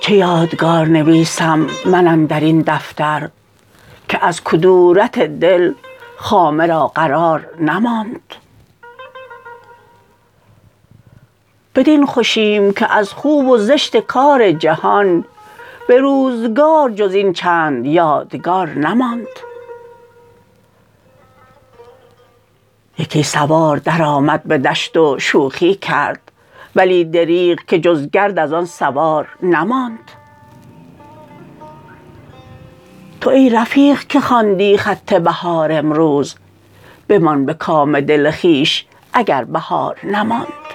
چه یادگار نویسم من اندرین دفتر که از کدورت دل خامه را قرار نماند. بدین خوشیم که از خوب و زشت کار جهان به روزگار جز این چند یادگار نماند. یکی سوار درآمد به دشت و شوخی کرد ولی دریغ که جز گرد از آن سوار نماند. تو ای رفیق که خواندی خط بهار امروز بمان به کام دل خویش اگر بهار نماند.